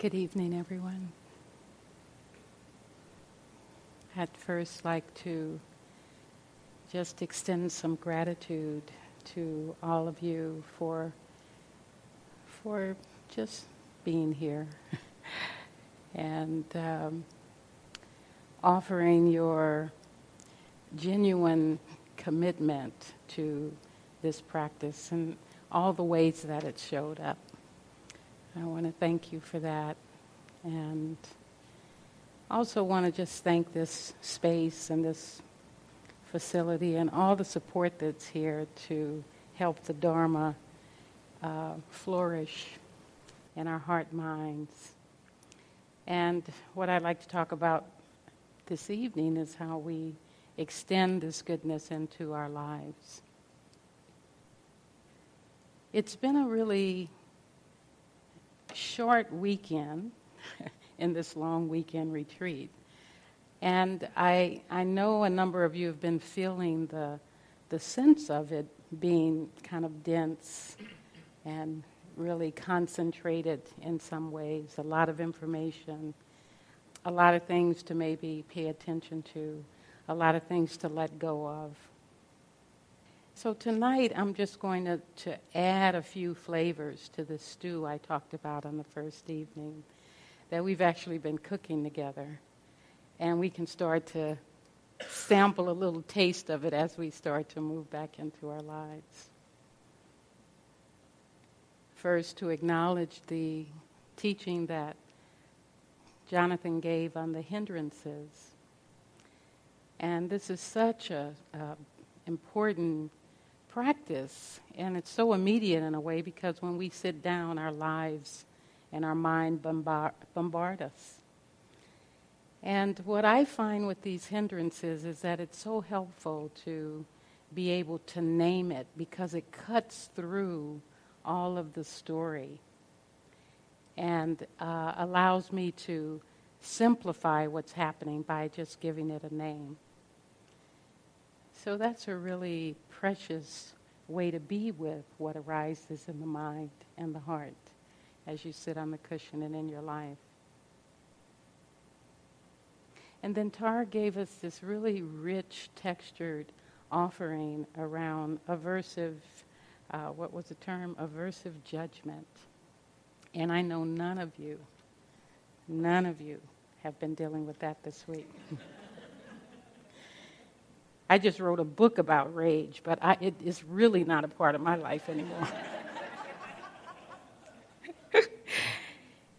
Good evening, everyone. I'd first like to just extend some gratitude to all of you for for just being here and um, offering your genuine commitment to this practice and all the ways that it showed up. I want to thank you for that. And also want to just thank this space and this facility and all the support that's here to help the Dharma uh, flourish in our heart minds. And what I'd like to talk about this evening is how we extend this goodness into our lives. It's been a really short weekend in this long weekend retreat. And I, I know a number of you have been feeling the, the sense of it being kind of dense and really concentrated in some ways, a lot of information, a lot of things to maybe pay attention to, a lot of things to let go of. So tonight I'm just going to, to add a few flavors to the stew I talked about on the first evening that we've actually been cooking together. And we can start to sample a little taste of it as we start to move back into our lives. First, to acknowledge the teaching that Jonathan gave on the hindrances. And this is such an important practice, and it's so immediate in a way because when we sit down, our lives and our mind bombard, bombard us. And what I find with these hindrances is that it's so helpful to be able to name it because it cuts through all of the story and uh, allows me to simplify what's happening by just giving it a name. So that's a really precious way to be with what arises in the mind and the heart as you sit on the cushion and in your life. And then Tara gave us this really rich, textured offering around aversive, uh, what was the term? Aversive judgment. And I know none of you, none of you have been dealing with that this week. I just wrote a book about rage, but I, it is really not a part of my life anymore.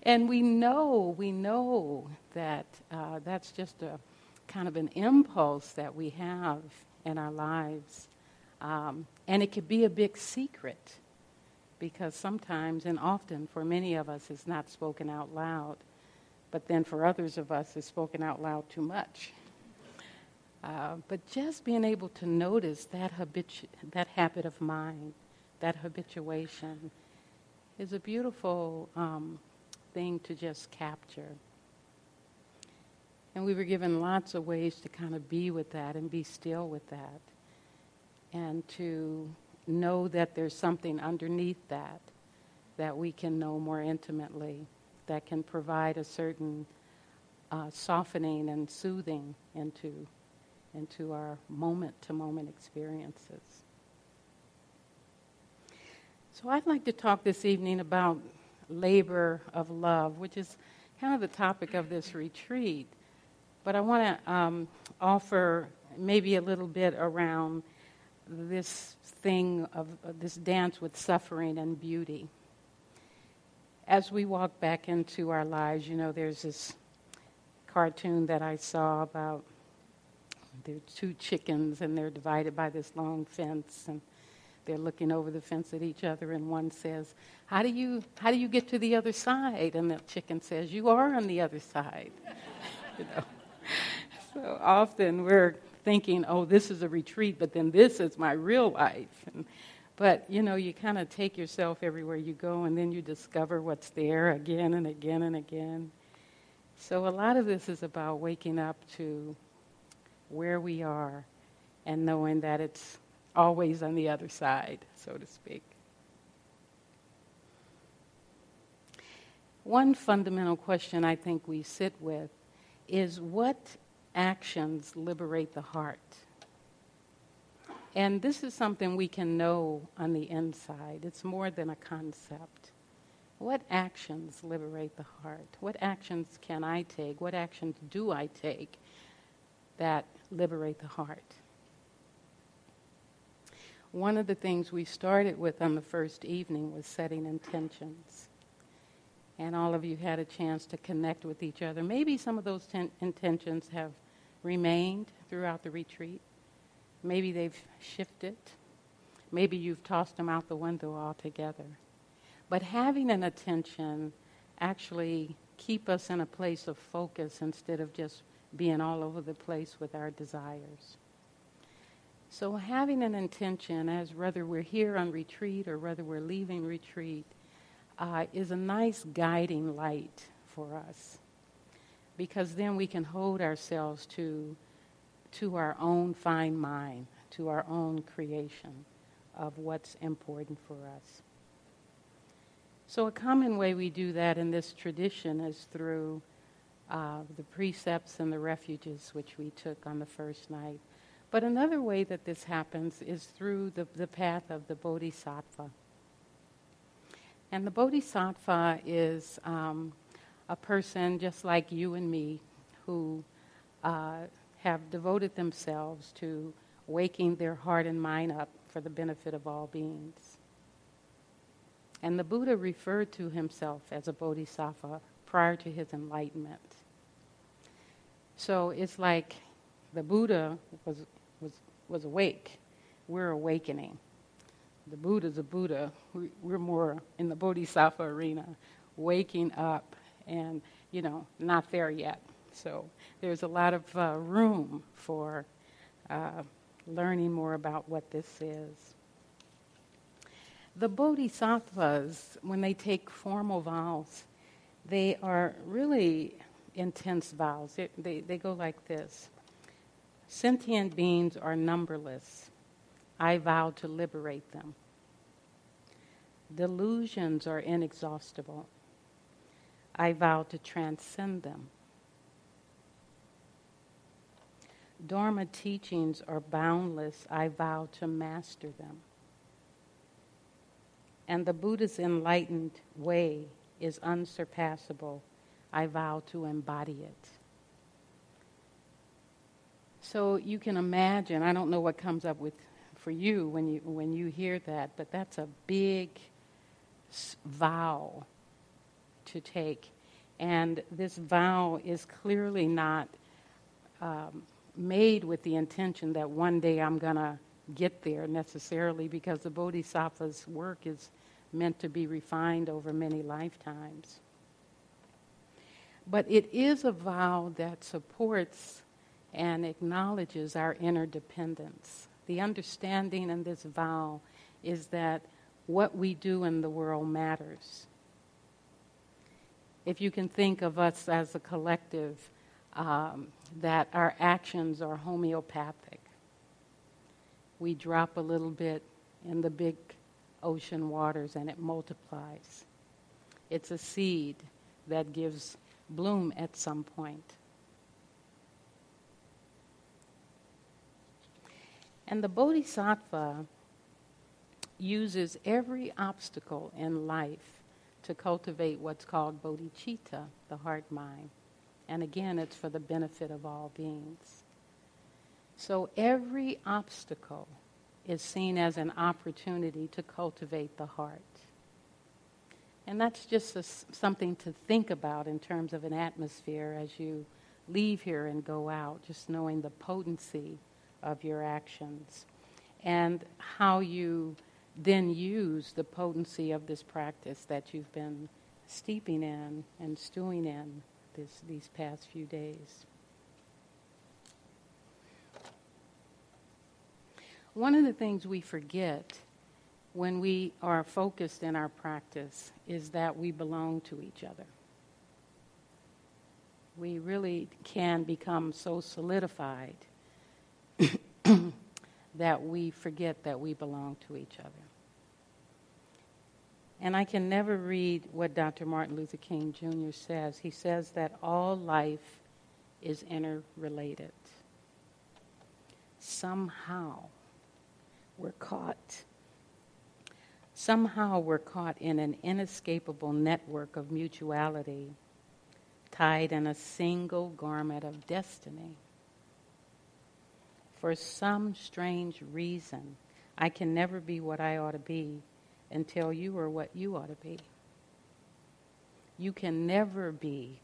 and we know, we know that uh, that's just a kind of an impulse that we have in our lives. Um, and it could be a big secret because sometimes and often for many of us it's not spoken out loud, but then for others of us it's spoken out loud too much. Uh, but just being able to notice that, habitu- that habit of mind, that habituation, is a beautiful um, thing to just capture. And we were given lots of ways to kind of be with that and be still with that. And to know that there's something underneath that that we can know more intimately, that can provide a certain uh, softening and soothing into into our moment to moment experiences. So, I'd like to talk this evening about labor of love, which is kind of the topic of this retreat. But I want to um, offer maybe a little bit around this thing of uh, this dance with suffering and beauty. As we walk back into our lives, you know, there's this cartoon that I saw about there are two chickens, and they're divided by this long fence, and they're looking over the fence at each other. And one says, "How do you how do you get to the other side?" And the chicken says, "You are on the other side." you know. So often we're thinking, "Oh, this is a retreat," but then this is my real life. And, but you know, you kind of take yourself everywhere you go, and then you discover what's there again and again and again. So a lot of this is about waking up to where we are and knowing that it's always on the other side, so to speak. one fundamental question I think we sit with is what actions liberate the heart? And this is something we can know on the inside. It's more than a concept. What actions liberate the heart? What actions can I take? What actions do I take that liberate the heart? One of the things we started with on the first evening was setting intentions. And all of you had a chance to connect with each other. Maybe some of those ten- intentions have remained throughout the retreat. Maybe they've shifted. Maybe you've tossed them out the window altogether. But having an attention actually keep us in a place of focus instead of just being all over the place with our desires. So having an intention as whether we're here on retreat or whether we're leaving retreat uh, is a nice guiding light for us because then we can hold ourselves to to our own fine mind, to our own creation of what's important for us. So, a common way we do that in this tradition is through uh, the precepts and the refuges which we took on the first night. But another way that this happens is through the, the path of the Bodhisattva. And the Bodhisattva is um, a person just like you and me who uh, have devoted themselves to waking their heart and mind up for the benefit of all beings. And the Buddha referred to himself as a bodhisattva prior to his enlightenment. So it's like the Buddha was, was, was awake. We're awakening. The Buddha's a Buddha. We're more in the bodhisattva arena, waking up and, you know, not there yet. So there's a lot of uh, room for uh, learning more about what this is. The bodhisattvas, when they take formal vows, they are really intense vows. They, they, they go like this Sentient beings are numberless. I vow to liberate them. Delusions are inexhaustible. I vow to transcend them. Dharma teachings are boundless. I vow to master them. And the Buddha's enlightened way is unsurpassable. I vow to embody it. So you can imagine, I don't know what comes up with for you when you when you hear that, but that's a big vow to take. And this vow is clearly not um, made with the intention that one day I'm going to get there necessarily because the Bodhisattva's work is meant to be refined over many lifetimes. But it is a vow that supports and acknowledges our interdependence. The understanding in this vow is that what we do in the world matters. If you can think of us as a collective, um, that our actions are homeopathic. We drop a little bit in the big ocean waters and it multiplies. It's a seed that gives bloom at some point. And the Bodhisattva uses every obstacle in life to cultivate what's called bodhicitta, the heart mind. And again, it's for the benefit of all beings. So every obstacle is seen as an opportunity to cultivate the heart. And that's just a, something to think about in terms of an atmosphere as you leave here and go out, just knowing the potency of your actions and how you then use the potency of this practice that you've been steeping in and stewing in this, these past few days. One of the things we forget when we are focused in our practice is that we belong to each other. We really can become so solidified that we forget that we belong to each other. And I can never read what Dr. Martin Luther King Jr. says. He says that all life is interrelated. Somehow we're caught. Somehow we're caught in an inescapable network of mutuality, tied in a single garment of destiny. For some strange reason, I can never be what I ought to be until you are what you ought to be. You can never be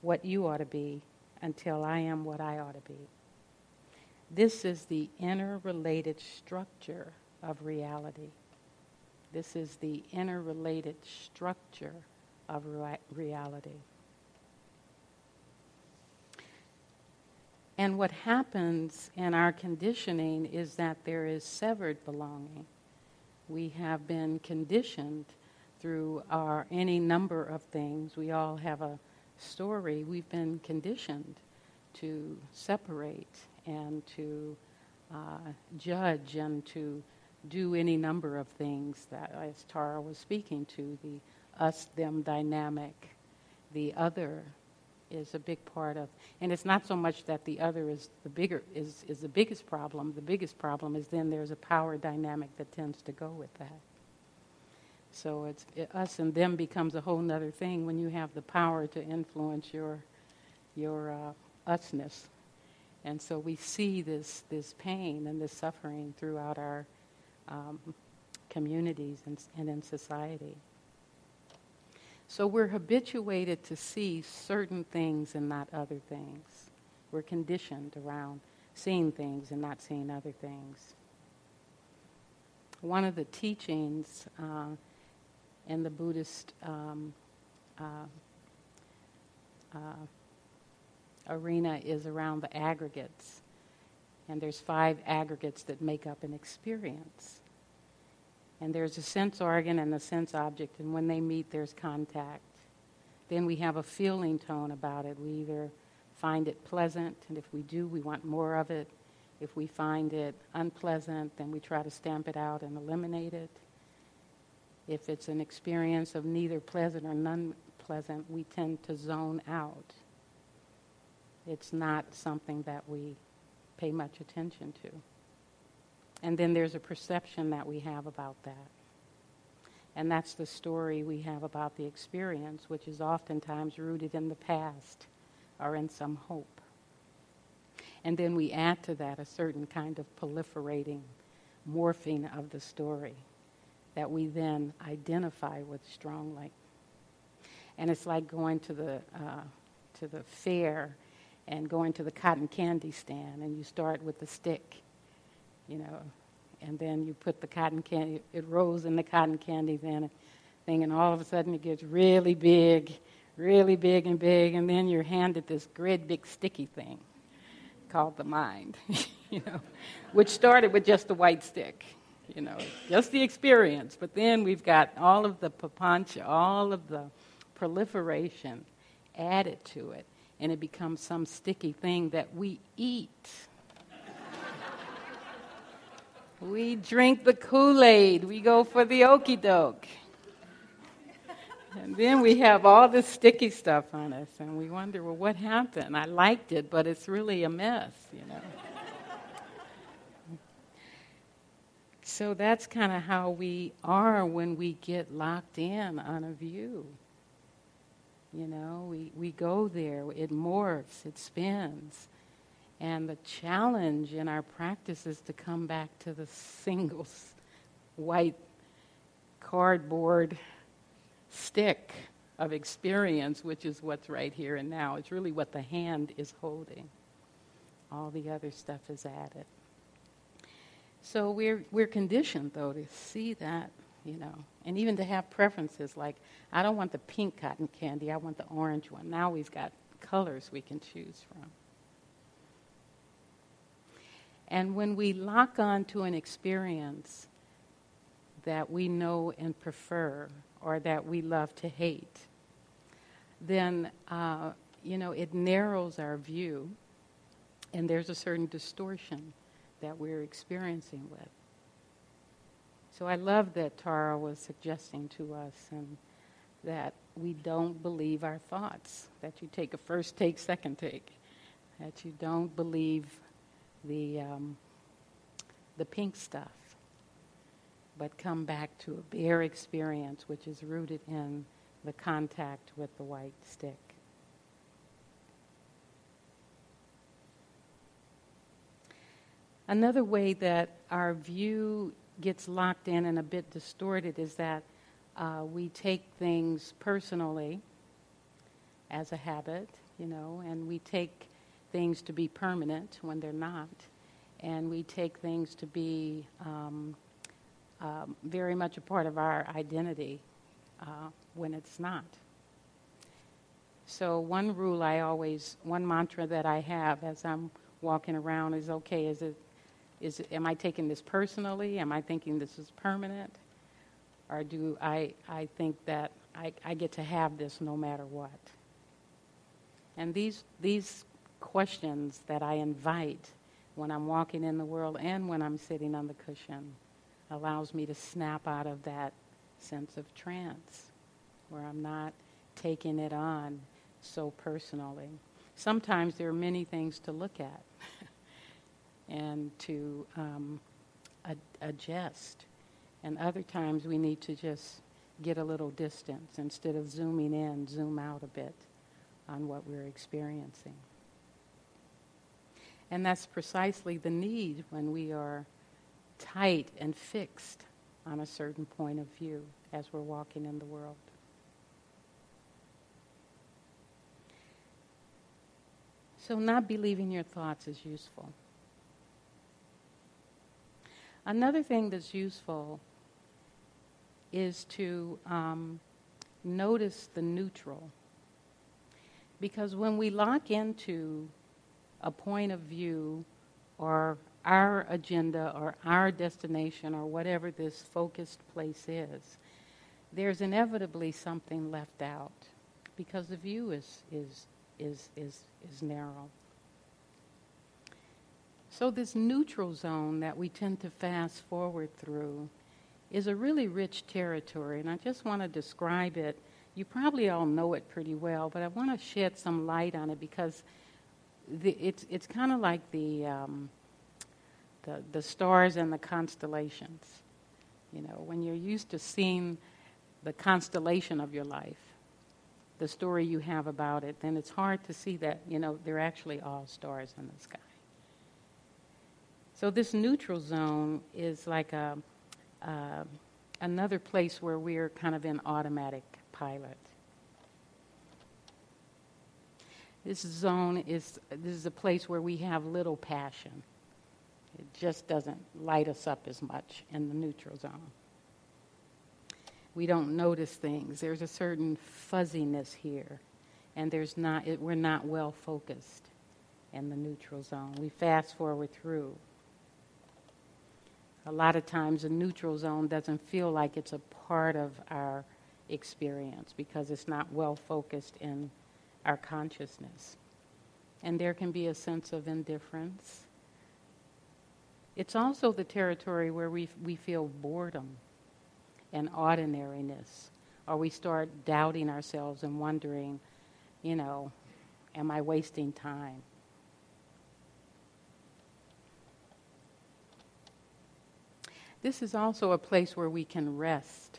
what you ought to be until I am what I ought to be. This is the interrelated structure of reality. This is the interrelated structure of re- reality. And what happens in our conditioning is that there is severed belonging. We have been conditioned through our any number of things. We all have a story. We've been conditioned to separate and to uh, judge and to do any number of things that, as Tara was speaking to, the us them dynamic, the other is a big part of and it's not so much that the other is the bigger is, is the biggest problem. The biggest problem is then there's a power dynamic that tends to go with that. So it's it, us and them becomes a whole other thing when you have the power to influence your your uh, usness. And so we see this this pain and this suffering throughout our um, communities and, and in society so we're habituated to see certain things and not other things. We're conditioned around seeing things and not seeing other things. One of the teachings uh, in the Buddhist um, uh, uh, arena is around the aggregates. And there's five aggregates that make up an experience. And there's a sense organ and a sense object, and when they meet, there's contact. Then we have a feeling tone about it. We either find it pleasant, and if we do, we want more of it. If we find it unpleasant, then we try to stamp it out and eliminate it. If it's an experience of neither pleasant or non pleasant, we tend to zone out. It's not something that we pay much attention to. And then there's a perception that we have about that. And that's the story we have about the experience, which is oftentimes rooted in the past or in some hope. And then we add to that a certain kind of proliferating, morphing of the story that we then identify with strongly. And it's like going to the, uh, to the fair and going to the cotton candy stand, and you start with the stick you know, and then you put the cotton candy, it rolls in the cotton candy then thing, and all of a sudden it gets really big, really big and big, and then you're handed this great big sticky thing called the mind, you know, which started with just a white stick, you know, just the experience. But then we've got all of the papancha, all of the proliferation added to it, and it becomes some sticky thing that we eat we drink the Kool Aid. We go for the okey doke. And then we have all this sticky stuff on us, and we wonder, well, what happened? I liked it, but it's really a mess, you know. so that's kind of how we are when we get locked in on a view. You know, we, we go there, it morphs, it spins. And the challenge in our practice is to come back to the single white cardboard stick of experience, which is what's right here and now. It's really what the hand is holding. All the other stuff is added. So we're, we're conditioned, though, to see that, you know, and even to have preferences like, I don't want the pink cotton candy, I want the orange one. Now we've got colors we can choose from. And when we lock on to an experience that we know and prefer or that we love to hate, then, uh, you know, it narrows our view and there's a certain distortion that we're experiencing with. So I love that Tara was suggesting to us and that we don't believe our thoughts, that you take a first take, second take, that you don't believe the, um, the pink stuff, but come back to a bare experience which is rooted in the contact with the white stick. Another way that our view gets locked in and a bit distorted is that uh, we take things personally as a habit, you know, and we take things to be permanent when they're not, and we take things to be um, um, very much a part of our identity uh, when it's not. So, one rule I always, one mantra that I have as I'm walking around is okay, is it, is am I taking this personally? Am I thinking this is permanent? Or do I, I think that I, I get to have this no matter what? And these, these questions that I invite when I'm walking in the world and when I'm sitting on the cushion allows me to snap out of that sense of trance where I'm not taking it on so personally. Sometimes there are many things to look at and to um, ad- adjust. And other times we need to just get a little distance. Instead of zooming in, zoom out a bit on what we're experiencing. And that's precisely the need when we are tight and fixed on a certain point of view as we're walking in the world. So, not believing your thoughts is useful. Another thing that's useful is to um, notice the neutral. Because when we lock into a point of view or our agenda or our destination or whatever this focused place is, there's inevitably something left out because the view is, is, is, is, is narrow. So, this neutral zone that we tend to fast forward through is a really rich territory, and I just want to describe it. You probably all know it pretty well, but I want to shed some light on it because the, it's, it's kind of like the, um, the, the stars and the constellations. You know, when you're used to seeing the constellation of your life, the story you have about it, then it's hard to see that, you know, they're actually all stars in the sky. So this neutral zone is like a, another place where we're kind of in automatic pilot. This zone is this is a place where we have little passion. It just doesn't light us up as much in the neutral zone. We don't notice things. There's a certain fuzziness here, and there's not. It, we're not well focused in the neutral zone. We fast forward through a lot of times a neutral zone doesn't feel like it's a part of our experience because it's not well focused in our consciousness. And there can be a sense of indifference. It's also the territory where we, we feel boredom and ordinariness, or we start doubting ourselves and wondering, you know, am I wasting time? This is also a place where we can rest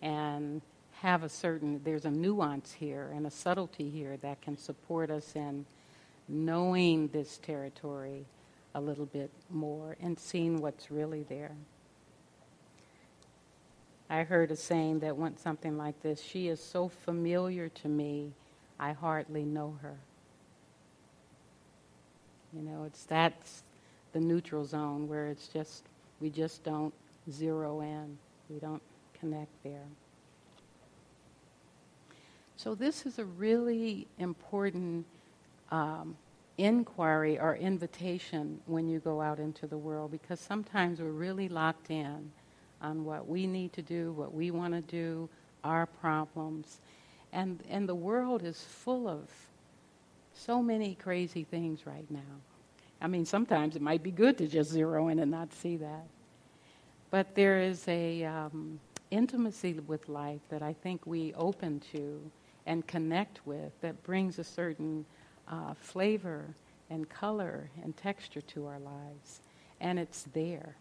and have a certain, there's a nuance here and a subtlety here that can support us in knowing this territory a little bit more and seeing what's really there. I heard a saying that went something like this She is so familiar to me, I hardly know her. You know, it's that's the neutral zone where it's just we just don't zero in, we don't connect there. So, this is a really important um, inquiry or invitation when you go out into the world because sometimes we're really locked in on what we need to do, what we want to do, our problems. And, and the world is full of so many crazy things right now. I mean, sometimes it might be good to just zero in and not see that. But there is a um, intimacy with life that I think we open to and connect with that brings a certain uh, flavor and color and texture to our lives. And it's there.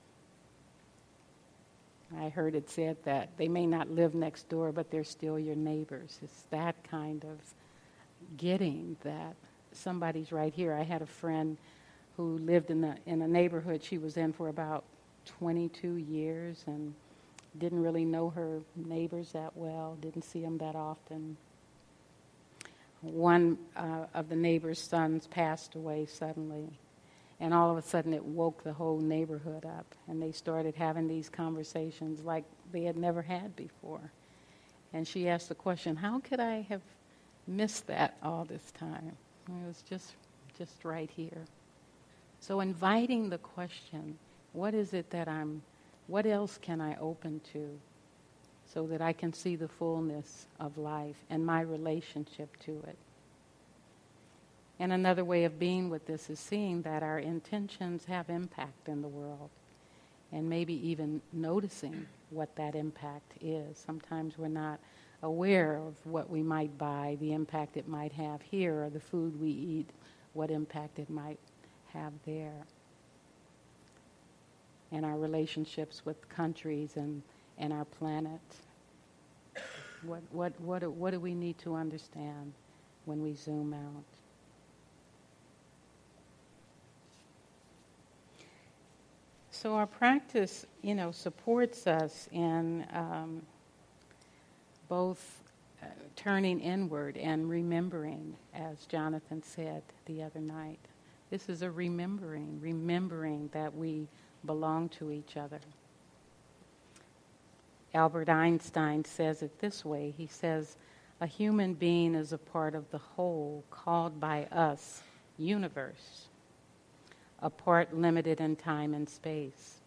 I heard it said that they may not live next door, but they're still your neighbors. It's that kind of getting that somebody's right here. I had a friend who lived in, the, in a neighborhood she was in for about 22 years and didn't really know her neighbors that well, didn't see them that often. One uh, of the neighbor's sons passed away suddenly, and all of a sudden it woke the whole neighborhood up, and they started having these conversations like they had never had before. And she asked the question, How could I have missed that all this time? It was just, just right here. So inviting the question, what is it that I'm, what else can I open to so that I can see the fullness of life and my relationship to it? And another way of being with this is seeing that our intentions have impact in the world and maybe even noticing what that impact is. Sometimes we're not aware of what we might buy, the impact it might have here, or the food we eat, what impact it might have there. And our relationships with countries and, and our planet. What, what, what, what do we need to understand when we zoom out? So our practice, you know, supports us in um, both uh, turning inward and remembering, as Jonathan said the other night. This is a remembering, remembering that we belong to each other. Albert Einstein says it this way he says, A human being is a part of the whole called by us universe, a part limited in time and space.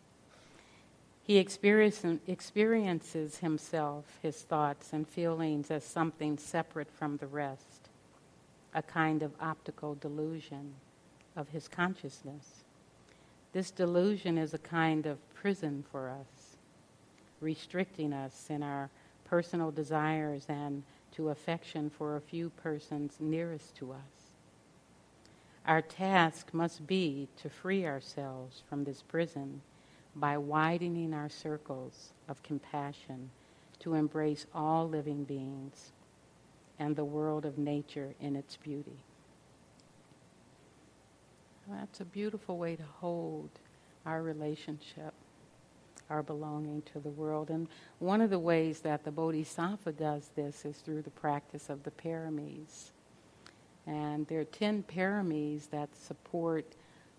He experiences himself, his thoughts and feelings as something separate from the rest, a kind of optical delusion of his consciousness. This delusion is a kind of prison for us, restricting us in our personal desires and to affection for a few persons nearest to us. Our task must be to free ourselves from this prison by widening our circles of compassion to embrace all living beings and the world of nature in its beauty. That's a beautiful way to hold our relationship, our belonging to the world. And one of the ways that the Bodhisattva does this is through the practice of the paramis. And there are 10 paramis that support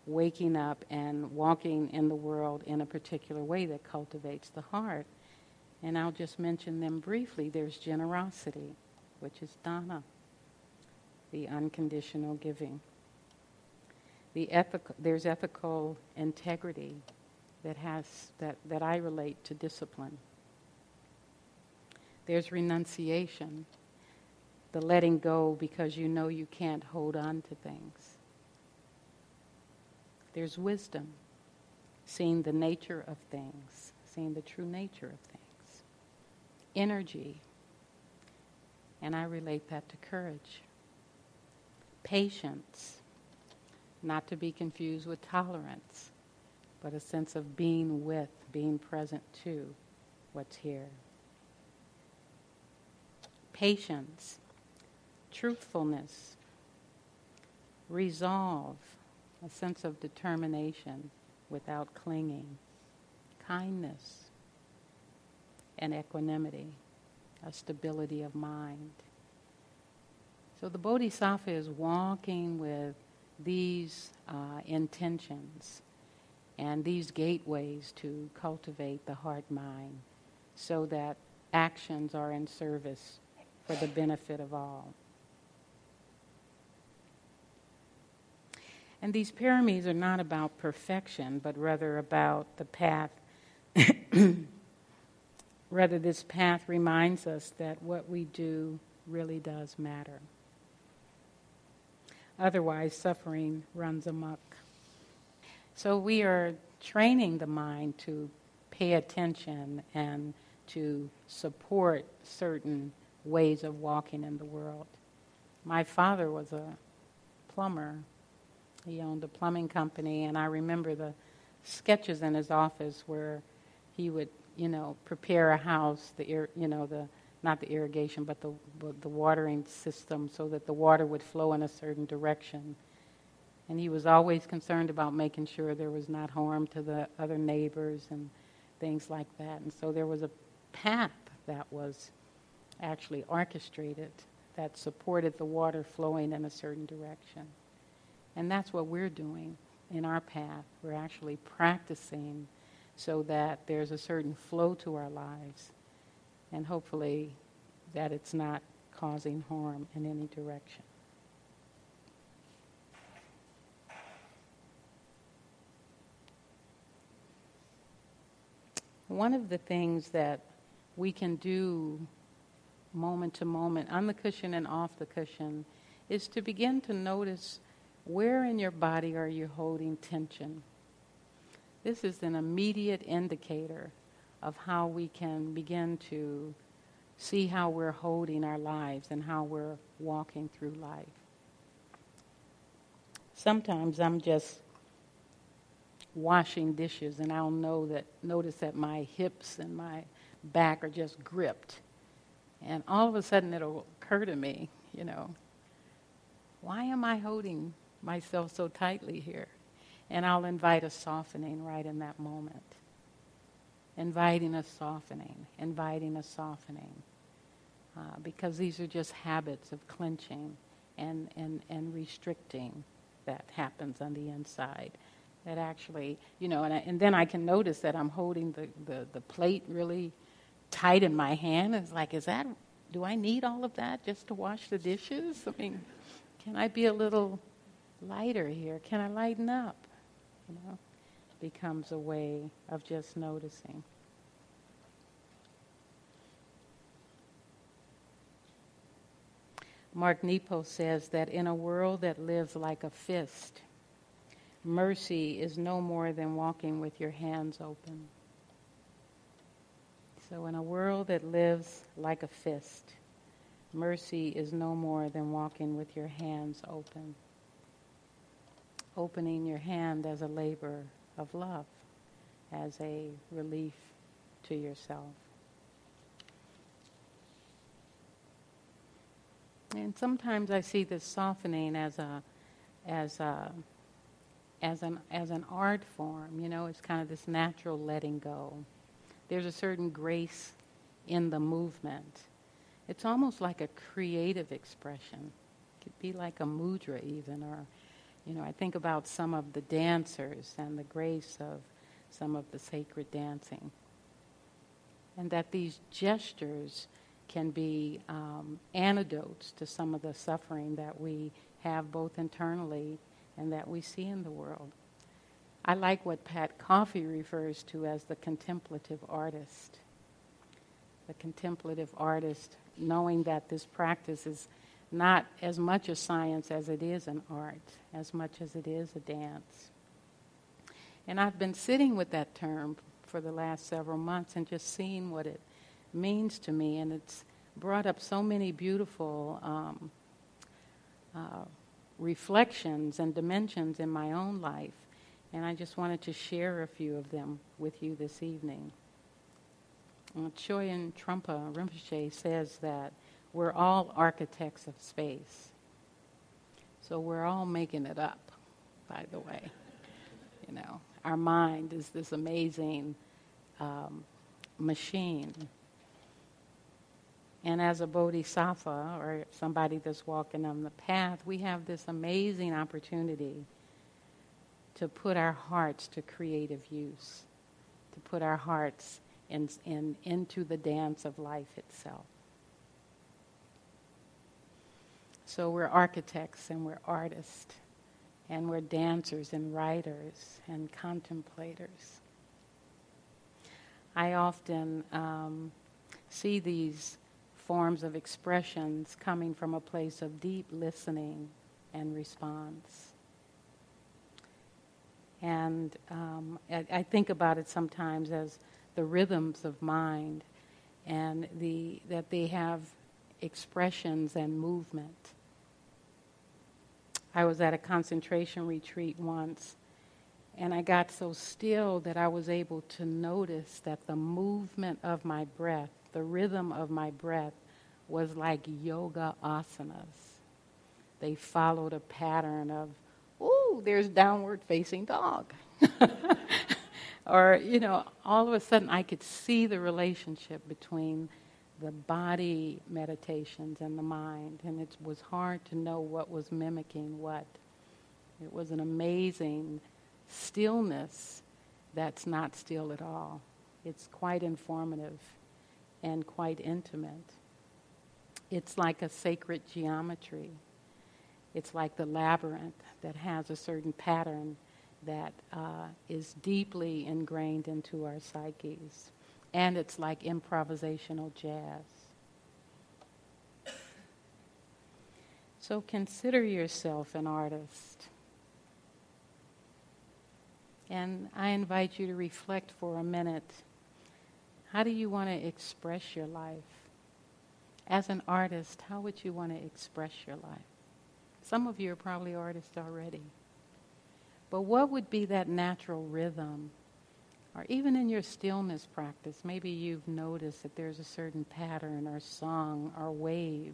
waking up and walking in the world in a particular way that cultivates the heart. And I'll just mention them briefly. There's generosity, which is dana, the unconditional giving. The ethical, there's ethical integrity that, has, that, that I relate to discipline. There's renunciation, the letting go because you know you can't hold on to things. There's wisdom, seeing the nature of things, seeing the true nature of things. Energy, and I relate that to courage. Patience, not to be confused with tolerance, but a sense of being with, being present to what's here. Patience, truthfulness, resolve, a sense of determination without clinging, kindness and equanimity, a stability of mind. So the Bodhisattva is walking with these uh, intentions and these gateways to cultivate the heart mind so that actions are in service for the benefit of all. And these paramis are not about perfection, but rather about the path. rather, this path reminds us that what we do really does matter. Otherwise, suffering runs amok. So, we are training the mind to pay attention and to support certain ways of walking in the world. My father was a plumber. He owned a plumbing company, and I remember the sketches in his office where he would, you know, prepare a house, the you know, the not the irrigation, but the the watering system, so that the water would flow in a certain direction. And he was always concerned about making sure there was not harm to the other neighbors and things like that. And so there was a path that was actually orchestrated that supported the water flowing in a certain direction. And that's what we're doing in our path. We're actually practicing so that there's a certain flow to our lives and hopefully that it's not causing harm in any direction. One of the things that we can do moment to moment, on the cushion and off the cushion, is to begin to notice where in your body are you holding tension. This is an immediate indicator of how we can begin to see how we're holding our lives and how we're walking through life. Sometimes I'm just washing dishes and I'll know that notice that my hips and my back are just gripped and all of a sudden it'll occur to me, you know, why am I holding myself so tightly here? And I'll invite a softening right in that moment. Inviting a softening, inviting a softening. Uh, because these are just habits of clenching and, and, and restricting that happens on the inside. That actually, you know, and, I, and then I can notice that I'm holding the, the, the plate really tight in my hand. It's like, is that, do I need all of that just to wash the dishes? I mean, can I be a little lighter here? Can I lighten up? You know, becomes a way of just noticing. Mark Nepo says that in a world that lives like a fist, mercy is no more than walking with your hands open. So, in a world that lives like a fist, mercy is no more than walking with your hands open. Opening your hand as a labor of love, as a relief to yourself. And sometimes I see this softening as a, as a, as an, as an art form. You know, it's kind of this natural letting go there's a certain grace in the movement. It's almost like a creative expression. It could be like a mudra even, or, you know, I think about some of the dancers and the grace of some of the sacred dancing. And that these gestures can be um, antidotes to some of the suffering that we have both internally and that we see in the world. I like what Pat Coffey refers to as the contemplative artist. The contemplative artist, knowing that this practice is not as much a science as it is an art, as much as it is a dance. And I've been sitting with that term for the last several months and just seeing what it means to me, and it's brought up so many beautiful um, uh, reflections and dimensions in my own life and I just wanted to share a few of them with you this evening. Uh, Chögyam Trungpa Rinpoche says that we're all architects of space. So we're all making it up, by the way. You know, our mind is this amazing um, machine. And as a bodhisattva or somebody that's walking on the path, we have this amazing opportunity to put our hearts to creative use, to put our hearts in, in, into the dance of life itself. So we're architects and we're artists and we're dancers and writers and contemplators. I often um, see these forms of expressions coming from a place of deep listening and response. And um, I, I, think about it sometimes as the rhythms of mind and the, that they have expressions and movement. I was at a concentration retreat once, and I got so still that I was able to notice that the movement of my breath, the rhythm of my breath, was like yoga asanas. They followed a pattern of, ooh, there's downward facing dog. or, you know, all of a sudden I could see the relationship between the body meditations and the mind, and it was hard to know what was mimicking what. It was an amazing stillness that's not still at all. It's quite informative and quite intimate. It's like a sacred geometry. It's like the labyrinth that has a certain pattern that uh, is deeply ingrained into our psyches. And it's like improvisational jazz. So consider yourself an artist. And I invite you to reflect for a minute. How do you want to express your life? As an artist, how would you want to express your life? Some of you are probably artists already. But what would be that natural rhythm? Or even in your stillness practice, maybe you've noticed that there's a certain pattern or song or wave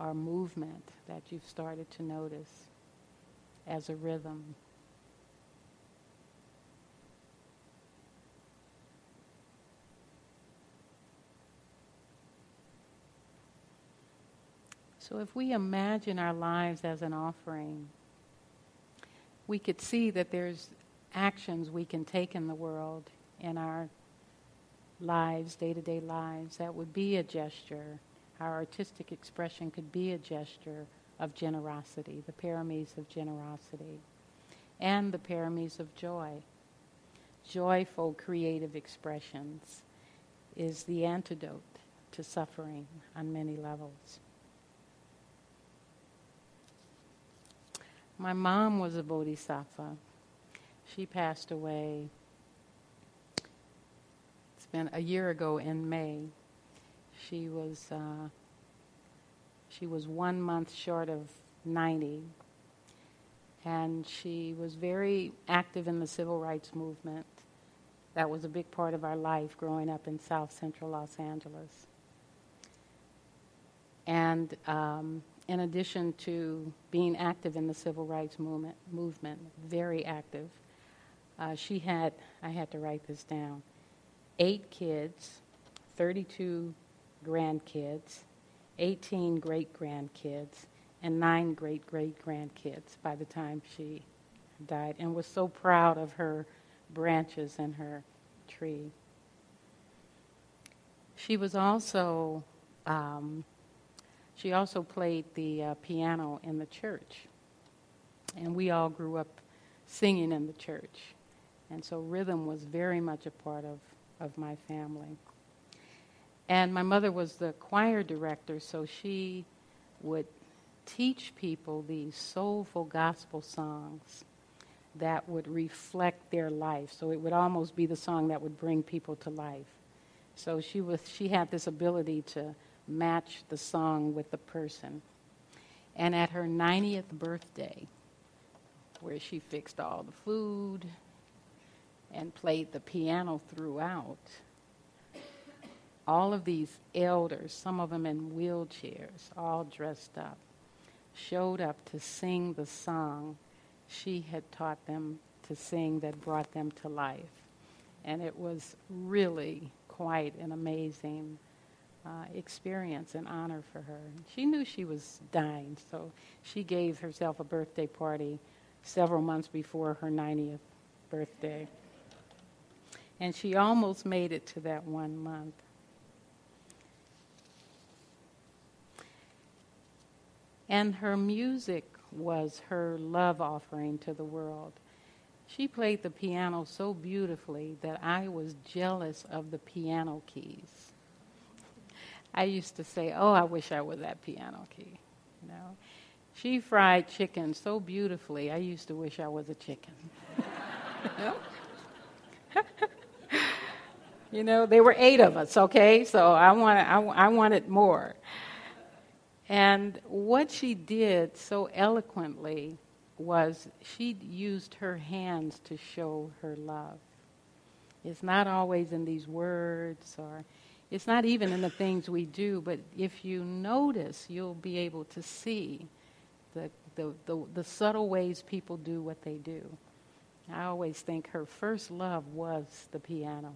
or movement that you've started to notice as a rhythm. So if we imagine our lives as an offering, we could see that there's actions we can take in the world, in our lives, day to day lives, that would be a gesture. Our artistic expression could be a gesture of generosity, the paramis of generosity, and the paramis of joy. Joyful creative expressions is the antidote to suffering on many levels. My mom was a bodhisattva. She passed away. It's been a year ago in May. She was uh, she was one month short of 90, and she was very active in the civil rights movement. That was a big part of our life growing up in South Central Los Angeles. And um, in addition to being active in the civil rights movement, movement very active, uh, she had, I had to write this down, eight kids, 32 grandkids, 18 great grandkids, and nine great great grandkids by the time she died, and was so proud of her branches and her tree. She was also um, she also played the uh, piano in the church. And we all grew up singing in the church. And so rhythm was very much a part of, of my family. And my mother was the choir director, so she would teach people these soulful gospel songs that would reflect their life. So it would almost be the song that would bring people to life. So she was she had this ability to match the song with the person. And at her 90th birthday, where she fixed all the food and played the piano throughout, all of these elders, some of them in wheelchairs, all dressed up, showed up to sing the song she had taught them to sing that brought them to life. And it was really quite an amazing uh, experience and honor for her. She knew she was dying, so she gave herself a birthday party several months before her 90th birthday. And she almost made it to that one month. And her music was her love offering to the world. She played the piano so beautifully that I was jealous of the piano keys. I used to say, "Oh, I wish I were that piano key." You know, she fried chicken so beautifully. I used to wish I was a chicken. You know, there were eight of us, okay? So I, wanted, I, I wanted more. And what she did so eloquently was she used her hands to show her love. It's not always in these words or it's not even in the things we do, but if you notice, you'll be able to see the, the, the, the subtle ways people do what they do. I always think her first love was the piano.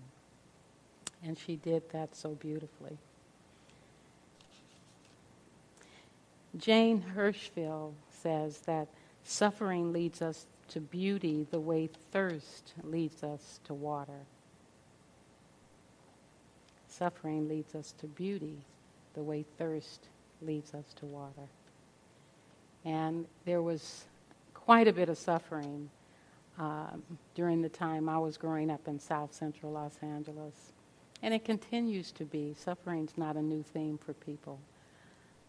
And she did that so beautifully. Jane Hirshfield says that suffering leads us to beauty the way thirst leads us to water. Suffering leads us to beauty the way thirst leads us to water. And there was quite a bit of suffering um, during the time I was growing up in South Central Los Angeles. And it continues to be. Suffering's not a new theme for people.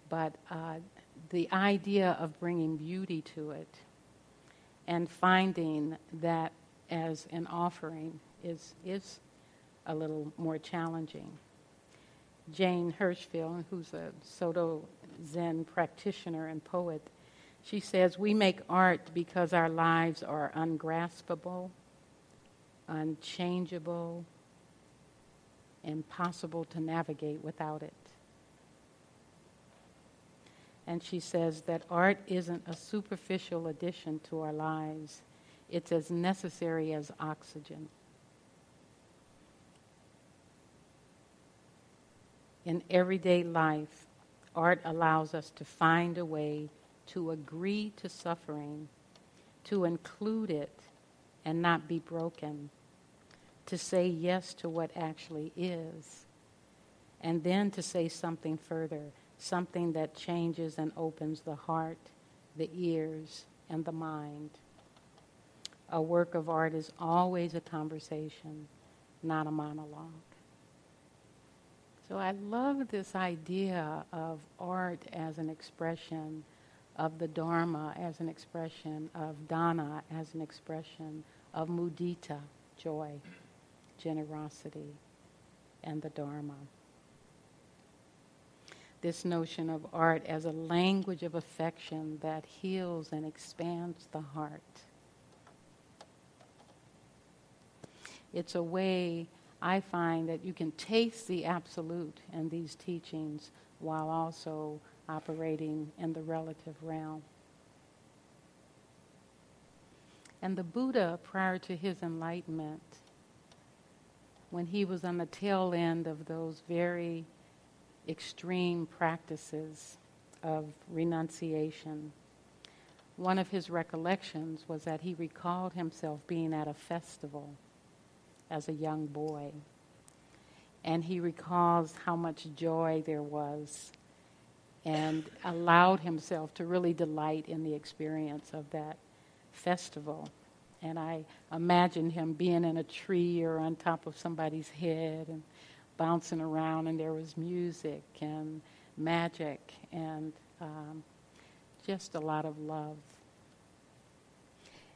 But uh, the idea of bringing beauty to it and finding that as an offering is, is a little more challenging. Jane Hirshfield, who's a Soto Zen practitioner and poet, she says, We make art because our lives are ungraspable, unchangeable, impossible to navigate without it. And she says that art isn't a superficial addition to our lives, it's as necessary as oxygen. In everyday life, art allows us to find a way to agree to suffering, to include it and not be broken, to say yes to what actually is, and then to say something further, something that changes and opens the heart, the ears, and the mind. A work of art is always a conversation, not a monologue. So I love this idea of art as an expression of the Dharma, as an expression of Dana, as an expression of mudita, joy, generosity, and the Dharma. This notion of art as a language of affection that heals and expands the heart. It's a way I find that you can taste the absolute in these teachings while also operating in the relative realm. And the Buddha, prior to his enlightenment, when he was on the tail end of those very extreme practices of renunciation, one of his recollections was that he recalled himself being at a festival as a young boy. And he recalls how much joy there was and allowed himself to really delight in the experience of that festival. And I imagine him being in a tree or on top of somebody's head and bouncing around, and there was music and magic and um, just a lot of love.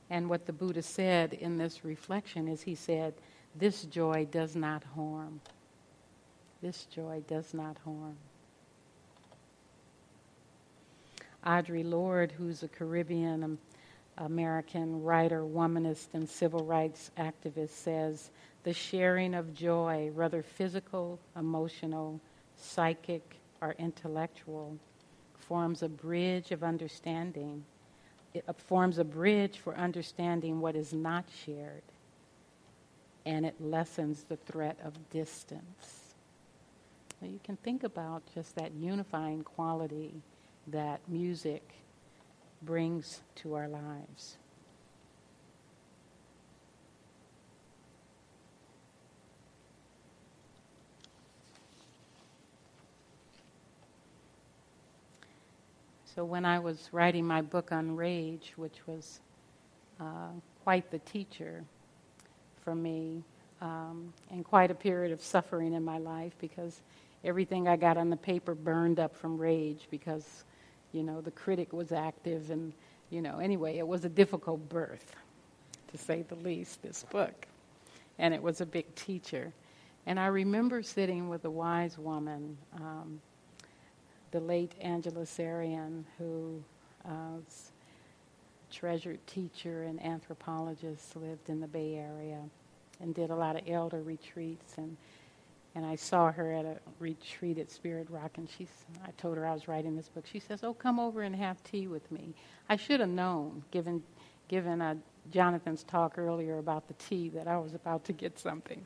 And what the Buddha said in this reflection is he said, this joy does not harm. This joy does not harm. Audre Lorde, who's a Caribbean American writer, womanist, and civil rights activist, says the sharing of joy, whether physical, emotional, psychic, or intellectual, forms a bridge of understanding. It uh, forms a bridge for understanding what is not shared and it lessens the threat of distance. You can think about just that unifying quality that music brings to our lives. So when I was writing my book on rage, which was uh, quite the teacher, for me um, and quite a period of suffering in my life because everything I got on the paper burned up from rage because, you know, the critic was active and, you know, anyway, it was a difficult birth, to say the least, this book. And it was a big teacher. And I remember sitting with a wise woman, um, the late Angeles Arrien, who uh, treasured teacher and anthropologist, lived in the Bay Area, and did a lot of elder retreats. And and I saw her at a retreat at Spirit Rock, and she, I told her I was writing this book. She says, "Oh, come over and have tea with me." I should have known, given given uh, Jonathan's talk earlier about the tea, that I was about to get something.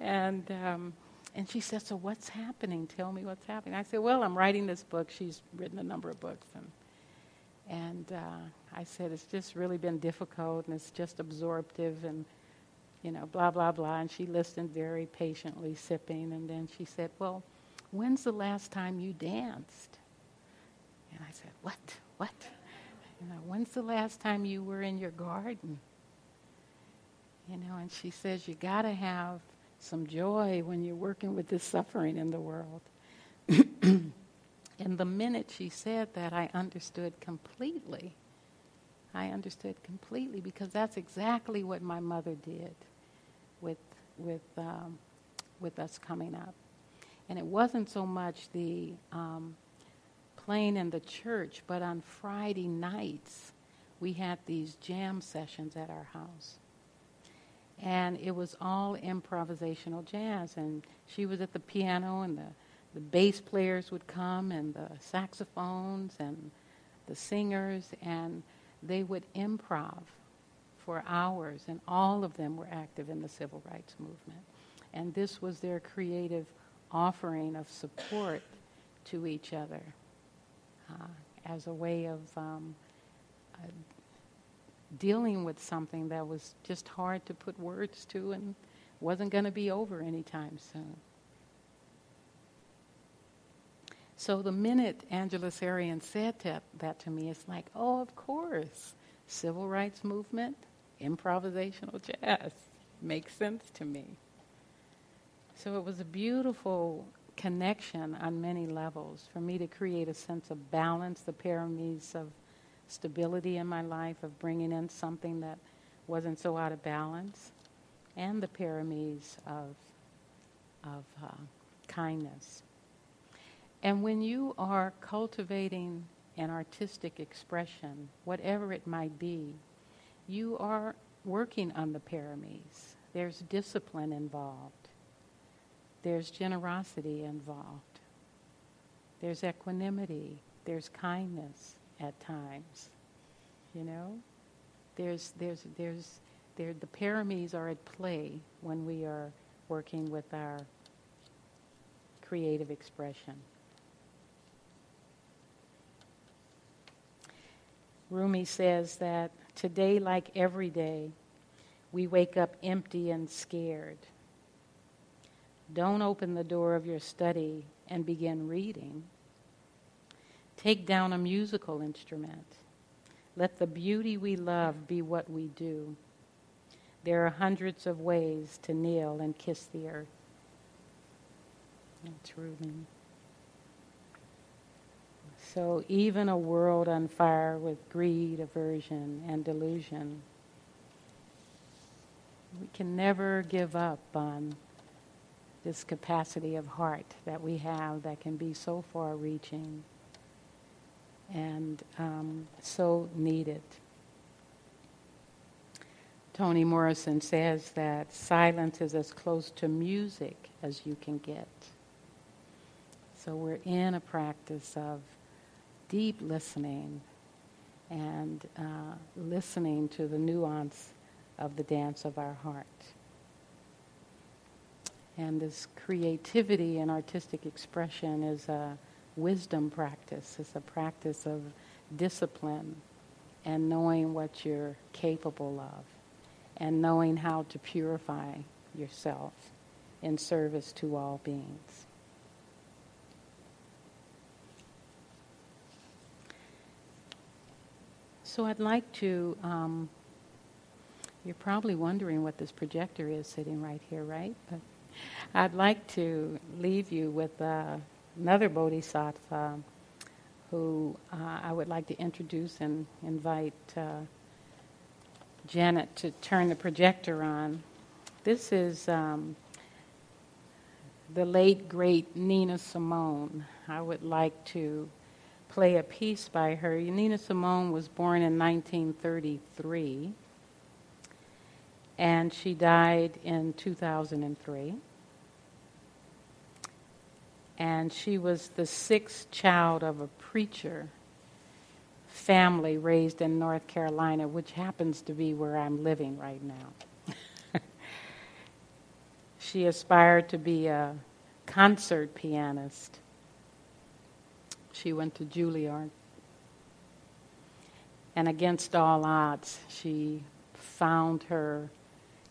And um, and she said, "So what's happening? Tell me what's happening." I said, "Well, I'm writing this book. She's written a number of books, and and uh, I said it's just really been difficult, and it's just absorptive, and." You know, blah, blah, blah. And she listened very patiently, sipping. And then she said, Well, when's the last time you danced? And I said, What? What? You know, when's the last time you were in your garden? You know, and she says, You got to have some joy when you're working with this suffering in the world. and the minute she said that, I understood completely. I understood completely because that's exactly what my mother did with with um, with us coming up, and it wasn't so much the um, playing in the church, but on Friday nights we had these jam sessions at our house, and it was all improvisational jazz. And she was at the piano, and the the bass players would come, and the saxophones, and the singers, and they would improv for hours, and all of them were active in the civil rights movement. And this was their creative offering of support to each other uh, as a way of um, uh, dealing with something that was just hard to put words to and wasn't going to be over anytime soon. So the minute Angeles Arrien said that, that to me, it's like, oh, of course, civil rights movement, improvisational jazz. Makes sense to me. So it was a beautiful connection on many levels for me to create a sense of balance, the paramitas of stability in my life, of bringing in something that wasn't so out of balance, and the paramitas of, of uh, kindness. And when you are cultivating an artistic expression, whatever it might be, you are working on the paramis. There's discipline involved. There's generosity involved. There's equanimity. There's kindness at times. You know? There's, there's, there's, there, the paramis are at play when we are working with our creative expression. Rumi says that Today, like every day, we wake up empty and scared. Don't open the door of your study and begin reading. Take down a musical instrument. Let the beauty we love be what we do. There are hundreds of ways to kneel and kiss the earth. That's. So even a world on fire with greed, aversion, and delusion, we can never give up on this capacity of heart that we have that can be so far reaching and um, so needed. Toni Morrison says that silence is as close to music as you can get. So we're in a practice of deep listening and uh, listening to the nuance of the dance of our heart. And this creativity and artistic expression is a wisdom practice. It's a practice of discipline and knowing what you're capable of and knowing how to purify yourself in service to all beings. So I'd like to, um, you're probably wondering what this projector is sitting right here, right? But I'd like to leave you with uh, another bodhisattva who uh, I would like to introduce and invite uh, Janet to turn the projector on. This is um, the late, great Nina Simone. I would like to play a piece by her. Nina Simone was born in 1933 and she died in 2003. And she was the sixth child of a preacher family raised in North Carolina, which happens to be where I'm living right now. she aspired to be a concert pianist. She went to Juilliard. And against all odds, she found her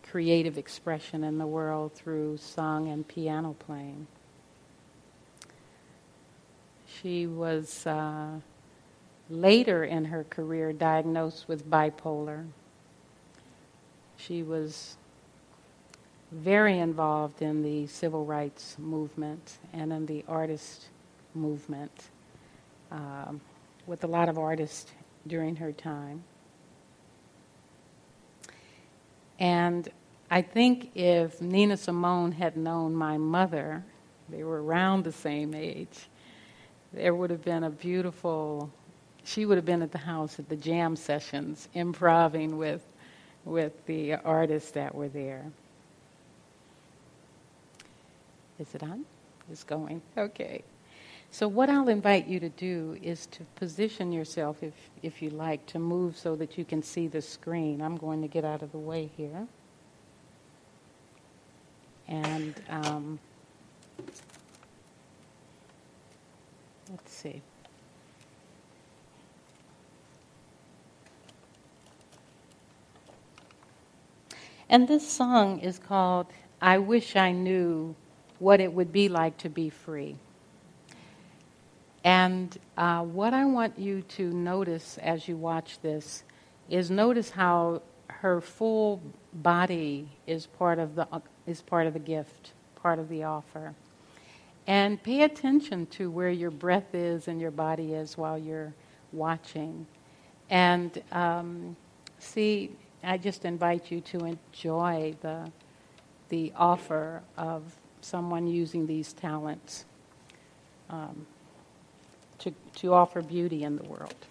creative expression in the world through song and piano playing. She was uh, later in her career diagnosed with bipolar. She was very involved in the civil rights movement and in the artist movement um, with a lot of artists during her time. And I think if Nina Simone had known my mother, they were around the same age, there would have been a beautiful, she would have been at the house at the jam sessions, improvising with, with the artists that were there. Is it on? It's going. Okay. So, what I'll invite you to do is to position yourself, if, if you like, to move so that you can see the screen. I'm going to get out of the way here. And um, let's see. And this song is called I Wish I Knew What It Would Be Like to Be Free. And uh, what I want you to notice as you watch this is notice how her full body is part of the is part of the gift, part of the offer. And pay attention to where your breath is and your body is while you're watching. And um, see, I just invite you to enjoy the, the offer of someone using these talents um, to, to offer beauty in the world.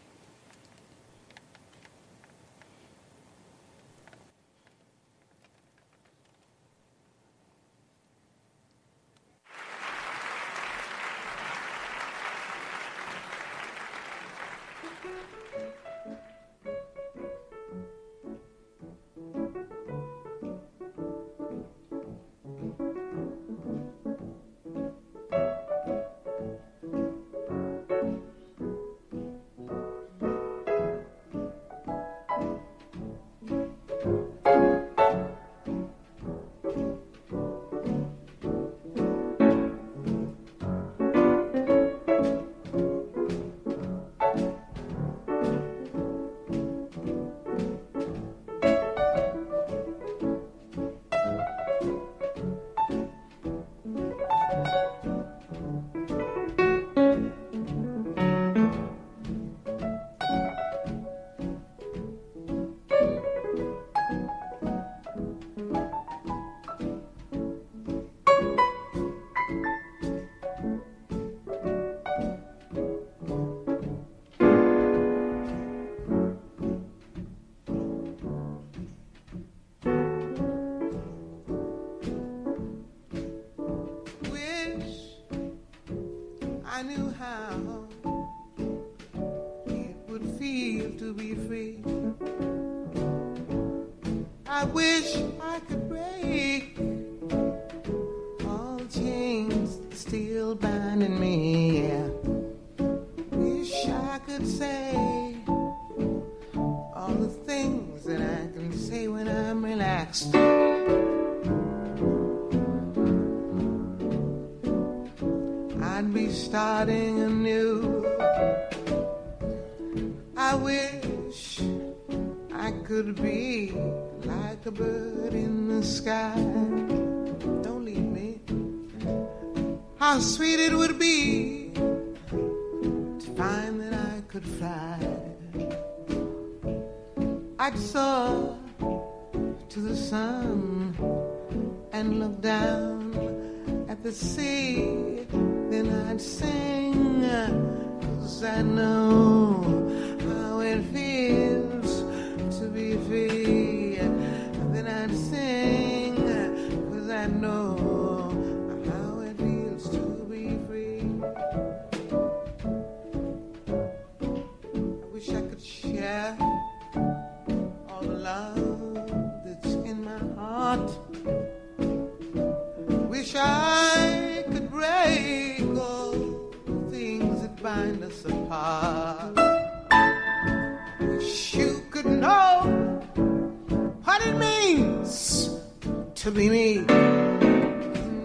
to be me.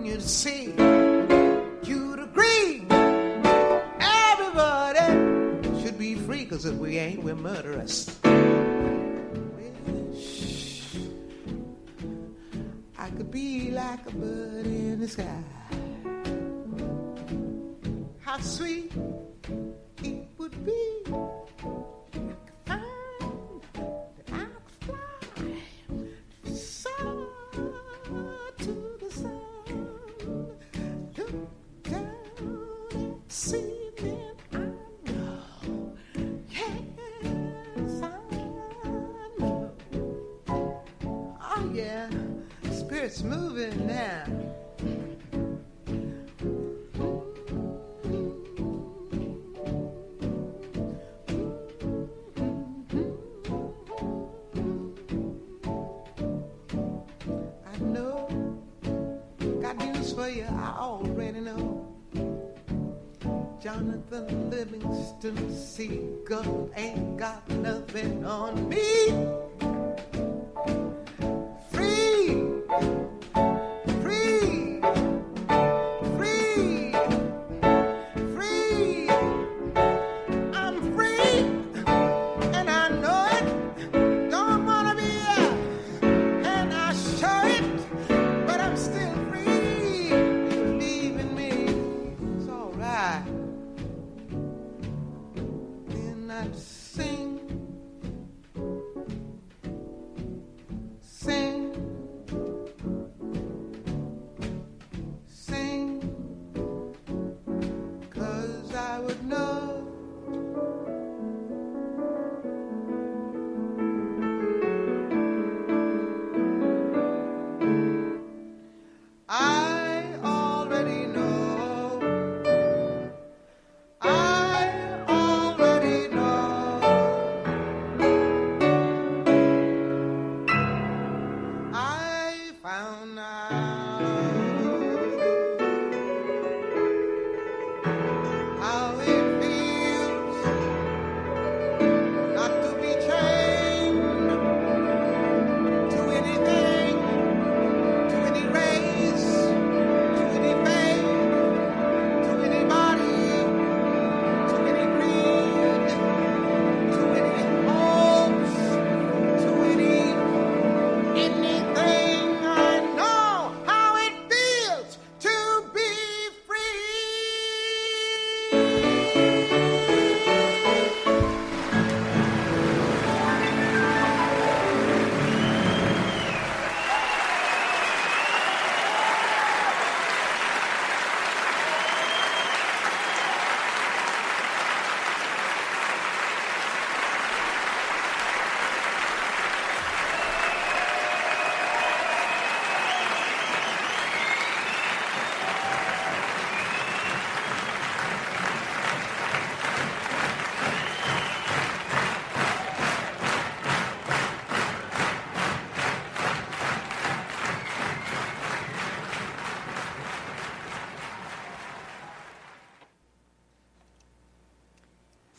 You'd see, you'd agree. Everybody should be free, cause if we ain't, we're murderous. Wish I could be like a bird in the sky. How sweet up and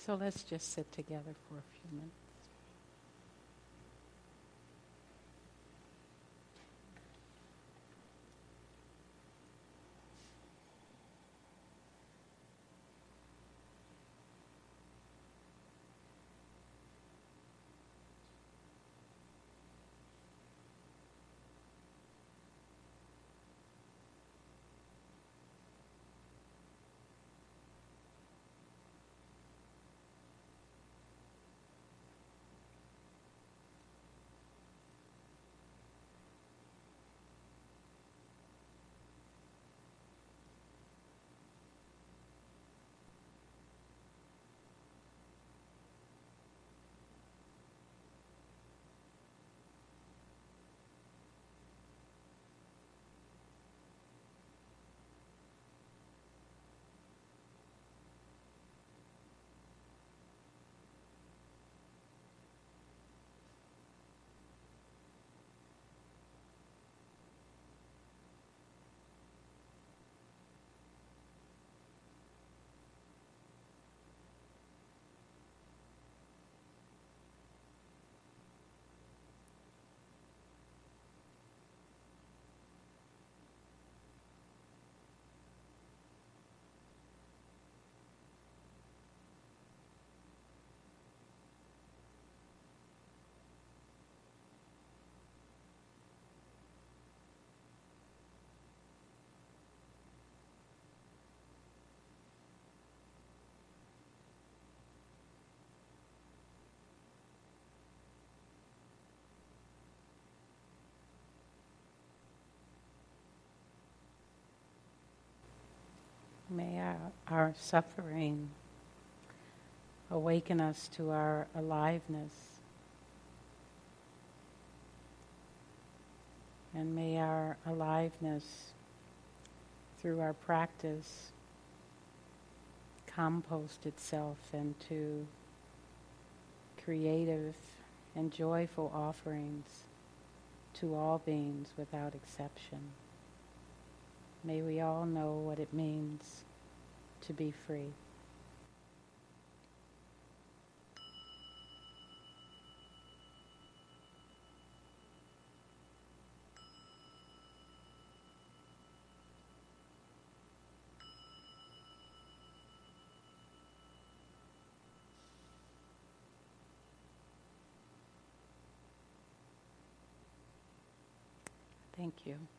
So let's just sit together for a few minutes. Our suffering. Awaken us to our aliveness. And may our aliveness, through our practice, compost itself into creative and joyful offerings to all beings without exception. May we all know what it means to be free. Thank you.